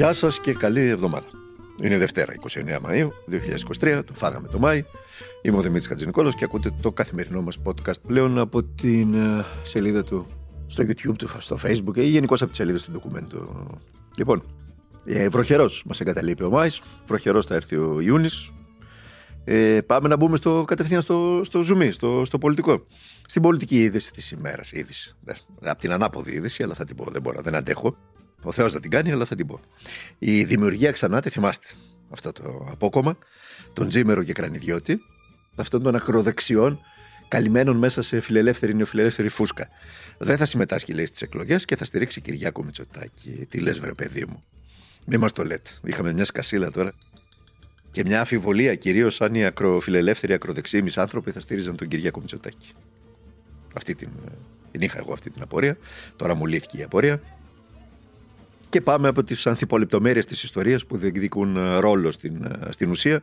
Γεια σας και καλή εβδομάδα. Είναι Δευτέρα, 29 Μαΐου 2023, το φάγαμε το Μάη. Είμαι ο Δημήτρης Κατζηνικόλος και ακούτε το καθημερινό μας podcast πλέον από την ε, σελίδα του στο YouTube, του, στο Facebook ή γενικώ από τις σελίδες του ντοκουμέντου. Λοιπόν, ε, βροχερός μας εγκαταλείπει ο Μάης, βροχερός θα έρθει ο Ιούνις. Ε, πάμε να μπούμε στο, κατευθείαν στο, στο ζουμί, στο, στο πολιτικό. Στην πολιτική είδηση της ημέρας. Είδηση. Από την ανάποδη είδηση, αλλά θα την πω. Δεν μπορώ, δεν αντέχω. Ο Θεός δεν την κάνει, αλλά θα την πω. Η δημιουργία ξανά, τη θυμάστε αυτό το απόκομα, τον Τζίμερο και Κρανιδιώτη, αυτών των ακροδεξιών καλυμμένων μέσα σε φιλελεύθερη νεοφιλελεύθερη φούσκα. Δεν θα συμμετάσχει, λέει, στις εκλογές και θα στηρίξει Κυριάκο Μητσοτάκη. Τι λες, βρε παιδί μου. Μην μας το λέτε. Είχαμε μια σκασίλα τώρα και μια αφιβολία, κυρίως αν οι ακροφιλελεύθεροι ακροδεξιοί άνθρωποι θα στήριζαν τον Κυριάκο Μητσοτάκη. Αυτή την, την είχα εγώ αυτή την απορία. Τώρα μου λύθηκε η απορία. Και πάμε από τις ανθιπολεπτομέρειε της ιστορίας που διεκδικούν ε, ρόλο στην, ε, στην ουσία.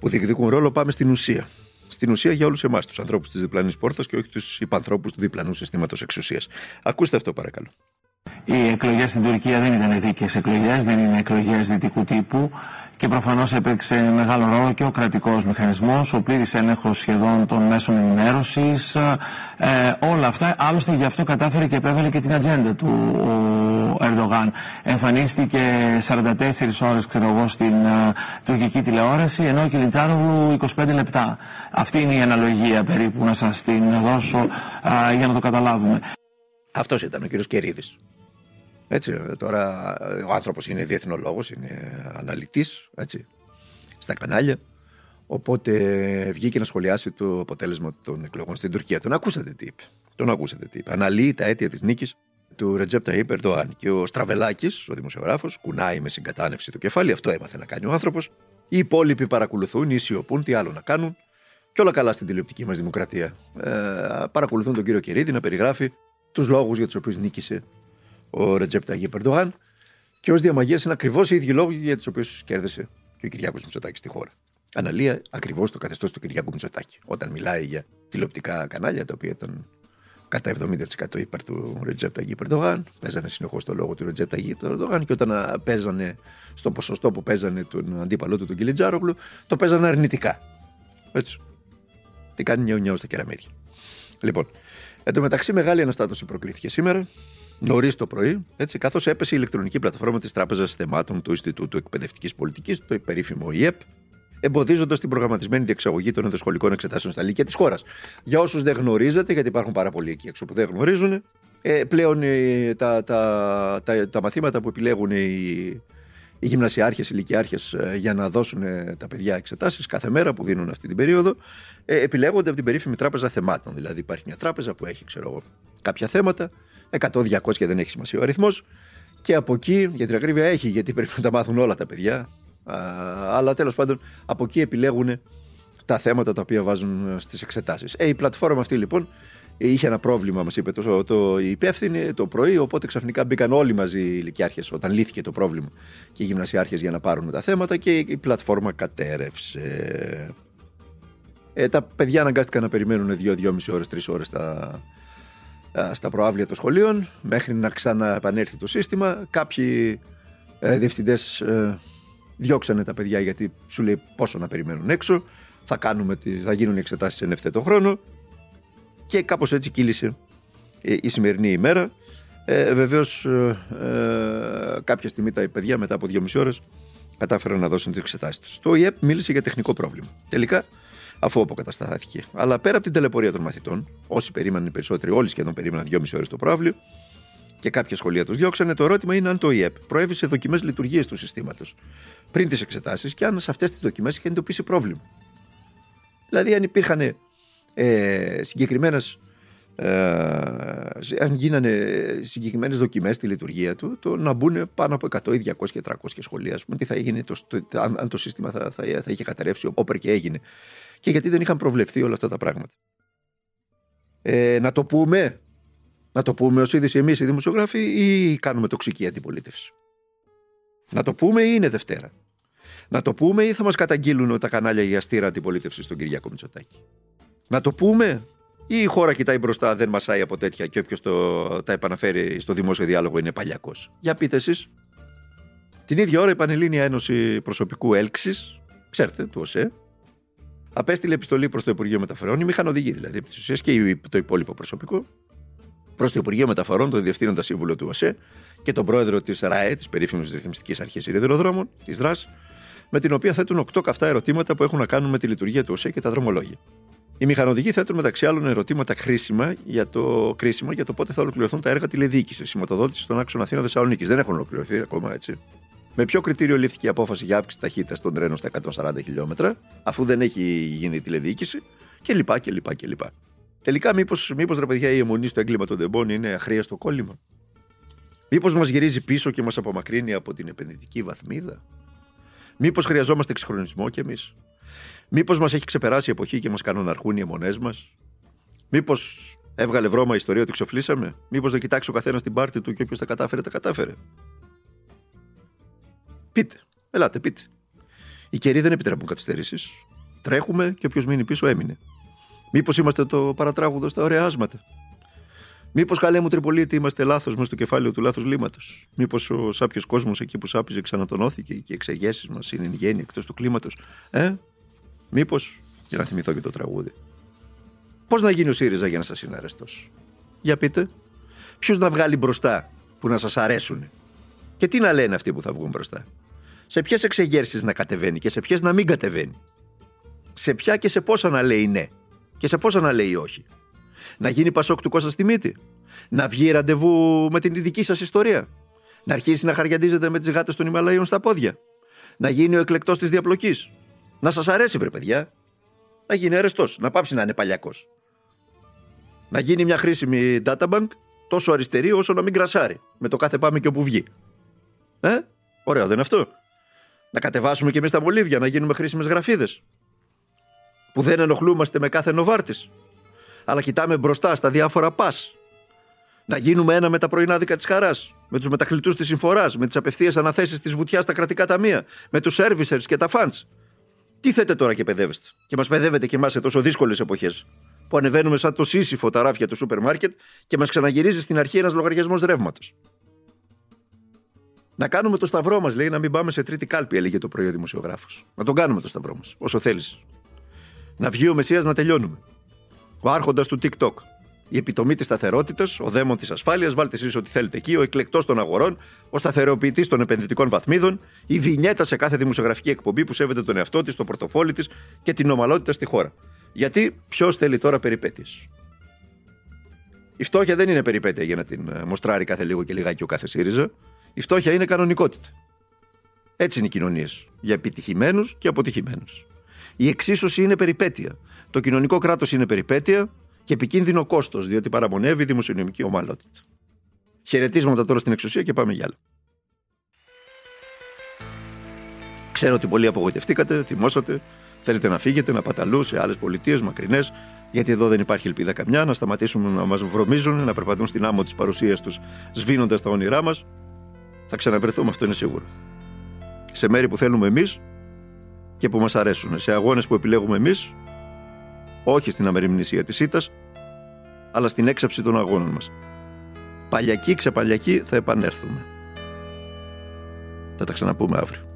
Που διεκδικούν ρόλο, πάμε στην ουσία. Στην ουσία για όλους εμάς, τους ανθρώπους της διπλανής πόρτας και όχι τους υπανθρώπους του διπλανού συστήματος εξουσίας. Ακούστε αυτό, παρακαλώ. Οι εκλογές στην Τουρκία δεν ήταν δίκαιες εκλογές, δεν είναι εκλογές δυτικού τύπου και προφανώς έπαιξε μεγάλο ρόλο και ο κρατικός μηχανισμός, ο πλήρης έλεγχος σχεδόν των μέσων ενημέρωσης. Ε, όλα αυτά. Άλλωστε γι' αυτό κατάφερε και επέβαλε και την ατζέντα του ο Ερντογάν. Εμφανίστηκε 44 ώρες, ξέρω εγώ, στην uh, τουρκική τηλεόραση, ενώ ο Κιλιτζάρογλου 25 λεπτά. Αυτή είναι η αναλογία περίπου να σας την δώσω uh, για να το καταλάβουμε. Αυτός ήταν ο κύριος Κερίδης. Έτσι, τώρα ο άνθρωπος είναι διεθνολόγος, είναι αναλυτής, έτσι, στα κανάλια. Οπότε βγήκε να σχολιάσει το αποτέλεσμα των εκλογών στην Τουρκία. Τον ακούσατε τι είπε; Τον ακούσατε τι είπε; Αναλύει τα αίτια της νίκης του Ρετζέπτα Ιπερντοάν. Και ο Στραβελάκης, ο δημοσιογράφος, κουνάει με συγκατάνευση το κεφάλι. Αυτό έμαθε να κάνει ο άνθρωπος. Οι υπόλοιποι παρακολουθούν ή σιωπούν, τι άλλο να κάνουν. Και όλα καλά στην τηλεοπτική μας δημοκρατία. Ε, παρακολουθούν τον κύριο Κερίδη να περιγράφει τους λόγους για τους οποίους νίκησε ο Ρετζέπ Ταγί Περντογάν και ως διαμαγείας είναι ακριβώς οι ίδιοι λόγοι για τους οποίους κέρδισε και ο Κυριάκος Μητσοτάκης στη χώρα. Αναλύα ακριβώς το καθεστώς του Κυριάκου Μητσοτάκη. Όταν μιλάει για τηλεοπτικά κανάλια τα οποία ήταν κατά 70% υπέρ του Ρετζέπ Ταγί Περντογάν, παίζανε συνεχώς το λόγο του Ρετζέπ Ταγί Περντογάν και όταν παίζανε στο ποσοστό που παίζανε τον αντίπαλό του τον Κιλιτζάρογλου, το παίζανε αρνητικά. Έτσι. Τι κάνει νιάου νιάου στα κεραμίδια. Λοιπόν, εν τω μεταξύ μεγάλη αναστάτωση προκλήθηκε σήμερα νωρίς το πρωί, έτσι, καθώς έπεσε η ηλεκτρονική πλατφόρμα της Τράπεζας Θεμάτων του Ινστιτούτου Εκπαιδευτικής Πολιτικής, το περίφημο ΙΕΠ, εμποδίζοντας την προγραμματισμένη διεξαγωγή των ενδοσχολικών εξετάσεων στα Λύκεια της χώρας. Για όσους δεν γνωρίζετε, γιατί υπάρχουν πάρα πολλοί εκεί έξω που δεν γνωρίζουν, ε, πλέον ε, τα, τα, τα, τα, μαθήματα που επιλέγουν οι, οι γυμνασιάρχες, οι ηλικιάρχε ε, για να δώσουν ε, τα παιδιά εξετάσεις κάθε μέρα που δίνουν αυτή την περίοδο, ε, επιλέγονται από την περίφημη τράπεζα θεμάτων. Δηλαδή, υπάρχει μια τράπεζα που έχει, ξέρω εγώ, κάποια θέματα 100-200 και δεν έχει σημασία ο αριθμός. Και από εκεί, για την ακρίβεια, έχει, γιατί πρέπει να τα μάθουν όλα τα παιδιά. αλλά τέλος πάντων, από εκεί επιλέγουν τα θέματα τα οποία βάζουν ε, στις εξετάσεις. Ε, η πλατφόρμα αυτή λοιπόν είχε ένα πρόβλημα, μας είπε το, το υπεύθυνη το πρωί. Οπότε ξαφνικά μπήκαν όλοι μαζί οι ηλικιάρχες όταν λύθηκε το πρόβλημα και οι γυμνασιάρχες για να πάρουν τα θέματα και η πλατφόρμα κατέρευσε. Ε, τα παιδιά αναγκάστηκαν να περιμένουν 2-2,5 ώρες, 3 ώρες τα, στα προάβλια των σχολείων μέχρι να ξαναεπανέλθει το σύστημα. Κάποιοι ε, διευθυντές ε, διώξανε τα παιδιά γιατί σου λέει πόσο να περιμένουν έξω. Θα, κάνουμε, θα γίνουν οι εξετάσεις εν ευθέτω χρόνο. Και κάπως έτσι κύλησε ε, η σημερινή ημέρα. Ε, Βεβαίως, ε, ε, κάποια στιγμή τα παιδιά μετά από δύο μισή ώρες κατάφεραν να δώσουν τις εξετάσεις τους. Το ΙΕΠ μίλησε για τεχνικό πρόβλημα. Τελικά αφού αποκαταστάθηκε. Αλλά πέρα από την ταλαιπωρία των μαθητών, όσοι περίμεναν οι περισσότεροι, όλοι σχεδόν περίμεναν δυόμιση ώρες το πρόβλημα και κάποια σχολεία τους διώξανε, το ερώτημα είναι αν το ΙΕΠ προέβησε δοκιμές λειτουργίε του συστήματος πριν τις εξετάσεις και αν σε αυτές τις δοκιμές είχε εντοπίσει πρόβλημα. Δηλαδή, αν υπήρχαν ε, συγκεκριμένες. Ε, αν γίνανε συγκεκριμένες δοκιμές στη λειτουργία του, το να μπουν πάνω από 100 ή 200 και 300 σχολεία, πούμε, τι θα έγινε, το, το, αν, το σύστημα θα, θα, θα είχε καταρρεύσει, όπερ και έγινε και γιατί δεν είχαν προβλεφθεί όλα αυτά τα πράγματα. Ε, να το πούμε, να το πούμε ως είδηση εμείς οι δημοσιογράφοι ή κάνουμε τοξική αντιπολίτευση. Να το πούμε ή είναι Δευτέρα. Να το πούμε ή θα μας καταγγείλουν τα κανάλια για αστήρα αντιπολίτευσης στον Κυριάκο Μητσοτάκη. Να το πούμε ή η χώρα κοιτάει μπροστά, δεν μασάει από τέτοια και όποιος τα επαναφέρει στο δημόσιο διάλογο είναι παλιακός. Για πείτε εσείς. Την ίδια ώρα η Πανελλήνια Ένωση Προσωπικού Έλξης, ξέρετε, του ΟΣΕ, απέστειλε επιστολή προς το Υπουργείο Μεταφορών, η μηχανοδηγή δηλαδή, επί της ουσίας και το υπόλοιπο προσωπικό, προς το Υπουργείο Μεταφορών, τον Διευθύνοντα Σύμβουλο του ΟΣΕ και τον πρόεδρο της ΡΑΕ, της περίφημης Ρυθμιστικής Αρχής Ιδρυδροδρόμων, της ΔΡΑΣ, με την οποία θέτουν οκτώ καυτά ερωτήματα που έχουν να κάνουν με τη λειτουργία του ΟΣΕ και τα δρομολόγια. Οι μηχανοδηγοί θέτουν μεταξύ άλλων ερωτήματα χρήσιμα για το, κρίσιμα για το πότε θα ολοκληρωθούν τα έργα τηλεδιοίκησης, σηματοδότηση των άξονα Αθήνα Θεσσαλονίκης. Δεν έχουν ολοκληρωθεί ακόμα έτσι. Με ποιο κριτήριο λήφθηκε η απόφαση για αύξηση ταχύτητας των τρένων στα 140 χιλιόμετρα, αφού δεν έχει γίνει η τηλεδιοίκηση, κλπ. κλπ, κλπ. Τελικά, μήπως μήπως, ρε παιδιά, η αιμονή στο έγκλημα των τεμπών είναι αχρίαστο κόλλημα; Μήπως μας γυρίζει πίσω και μας απομακρύνει από την επενδυτική βαθμίδα; Μήπως χρειαζόμαστε εξυγχρονισμό κι εμείς; Μήπως μας έχει ξεπεράσει η εποχή και μας κανοναρχούν οι αιμονές μας; Μήπως έβγαλε βρώμα η ιστορία ότι ξοφλήσαμε; Μήπως δεν κοιτάξει ο καθένας την πάρτη του και όποιος τα κατάφερε, τα κατάφερε; Πείτε, ελάτε, πείτε. Οι καιροί δεν επιτρέπουν καθυστερήσεις. Τρέχουμε και όποιος μείνει πίσω έμεινε. Μήπως είμαστε το παρατράγουδο στα ωραία άσματα; Μήπως καλέ μου Τριπολίτη είμαστε λάθος μες στο κεφάλαιο του λάθο λίματο. Μήπως ο σάπιος κόσμος εκεί που σάπιζε ξανατονώθηκε και οι εξεγέσει μας είναι γέννη εκτός του κλίματος; Ε, μήπως. Για να θυμηθώ και το τραγούδι. Πώς να γίνει ο ΣΥΡΙΖΑ για να σας είναι αρεστός; Για πείτε. Ποιου να βγάλει μπροστά που να σας αρέσουν; Και τι να λένε αυτοί που θα βγουν μπροστά; Σε ποιες εξεγέρσεις να κατεβαίνει και σε ποιες να μην κατεβαίνει; Σε ποια και σε πόσα να λέει ναι. Και σε πόσα να λέει όχι; Να γίνει Πασόκ του Κώστα στη μύτη; Να βγει ραντεβού με την δική σας ιστορία; Να αρχίσει να χαριαντίζεται με τις γάτες των Ιμαλαίων στα πόδια; Να γίνει ο εκλεκτός της διαπλοκής; Να σας αρέσει, βρε παιδιά. Να γίνει αρεστός. Να πάψει να είναι παλιακός. Να γίνει μια χρήσιμη databank τόσο αριστερή όσο να μην κρασάρει. Με το κάθε πάμε και όπου βγει. Ε, ωραίο δεν είναι αυτό. Να κατεβάσουμε και εμείς τα μολύβια, να γίνουμε χρήσιμες γραφίδες. Που δεν ενοχλούμαστε με κάθε νοβάρτης αλλά κοιτάμε μπροστά στα διάφορα πας. Να γίνουμε ένα με τα πρωινάδικα της χαράς, με τους μεταχλητού της συμφοράς, με τις απευθείας αναθέσεις της βουτιάς στα κρατικά ταμεία, με τους servicers και τα funds. Τι θέτε τώρα και παιδεύεστε, και μας παιδεύετε και εμάς σε τόσο δύσκολες εποχές, που ανεβαίνουμε σαν το σύσυφο τα ράφια του σούπερ μάρκετ και μας ξαναγυρίζει στην αρχή ένας λογαριασμός ρεύματος. Να κάνουμε το σταυρό μας, λέει, να μην πάμε σε τρίτη κάλπη, έλεγε το πρωί ο δημοσιογράφος. Να τον κάνουμε το σταυρό μας, όσο θέλεις. Να βγει ο Μεσία να τελειώνουμε ο άρχοντας του TikTok. Η επιτομή της σταθερότητας, ο δαίμον της ασφάλειας, βάλτε εσείς ό,τι θέλετε εκεί, ο εκλεκτός των αγορών, ο σταθεροποιητής των επενδυτικών βαθμίδων, η βινιέτα σε κάθε δημοσιογραφική εκπομπή που σέβεται τον εαυτό της, το πορτοφόλι της και την ομαλότητα στη χώρα. Γιατί ποιος θέλει τώρα περιπέτειες; Η φτώχεια δεν είναι περιπέτεια για να την ε, μοστράρει κάθε λίγο και λιγάκι ο κάθε ΣΥΡΙΖΑ. Η φτώχεια είναι κανονικότητα. Έτσι είναι οι κοινωνίες. Για επιτυχημένους και αποτυχημένους. Η εξίσωση είναι περιπέτεια. Το κοινωνικό κράτος είναι περιπέτεια και επικίνδυνο κόστος, διότι παραμονεύει η δημοσιονομική ομαλότητα. Χαιρετίσματα τώρα στην εξουσία και πάμε για άλλο. Ξέρω ότι πολλοί απογοητευτήκατε, θυμόσατε, θέλετε να φύγετε, να παταλού σε άλλες πολιτείες μακρινές, γιατί εδώ δεν υπάρχει ελπίδα καμιά, να σταματήσουν να μας βρωμίζουν, να περπατούν στην άμμο της παρουσίας τους, σβήνοντας τα όνειρά μας. Θα ξαναβρεθούμε, αυτό είναι σίγουρο. Σε μέρη που θέλουμε εμείς και που μας αρέσουν, σε αγώνες που επιλέγουμε εμείς όχι στην αμεριμνησία της ήττας, αλλά στην έξαψη των αγώνων μας. Παλιακή, ξεπαλιακή θα επανέλθουμε. Θα τα ξαναπούμε αύριο.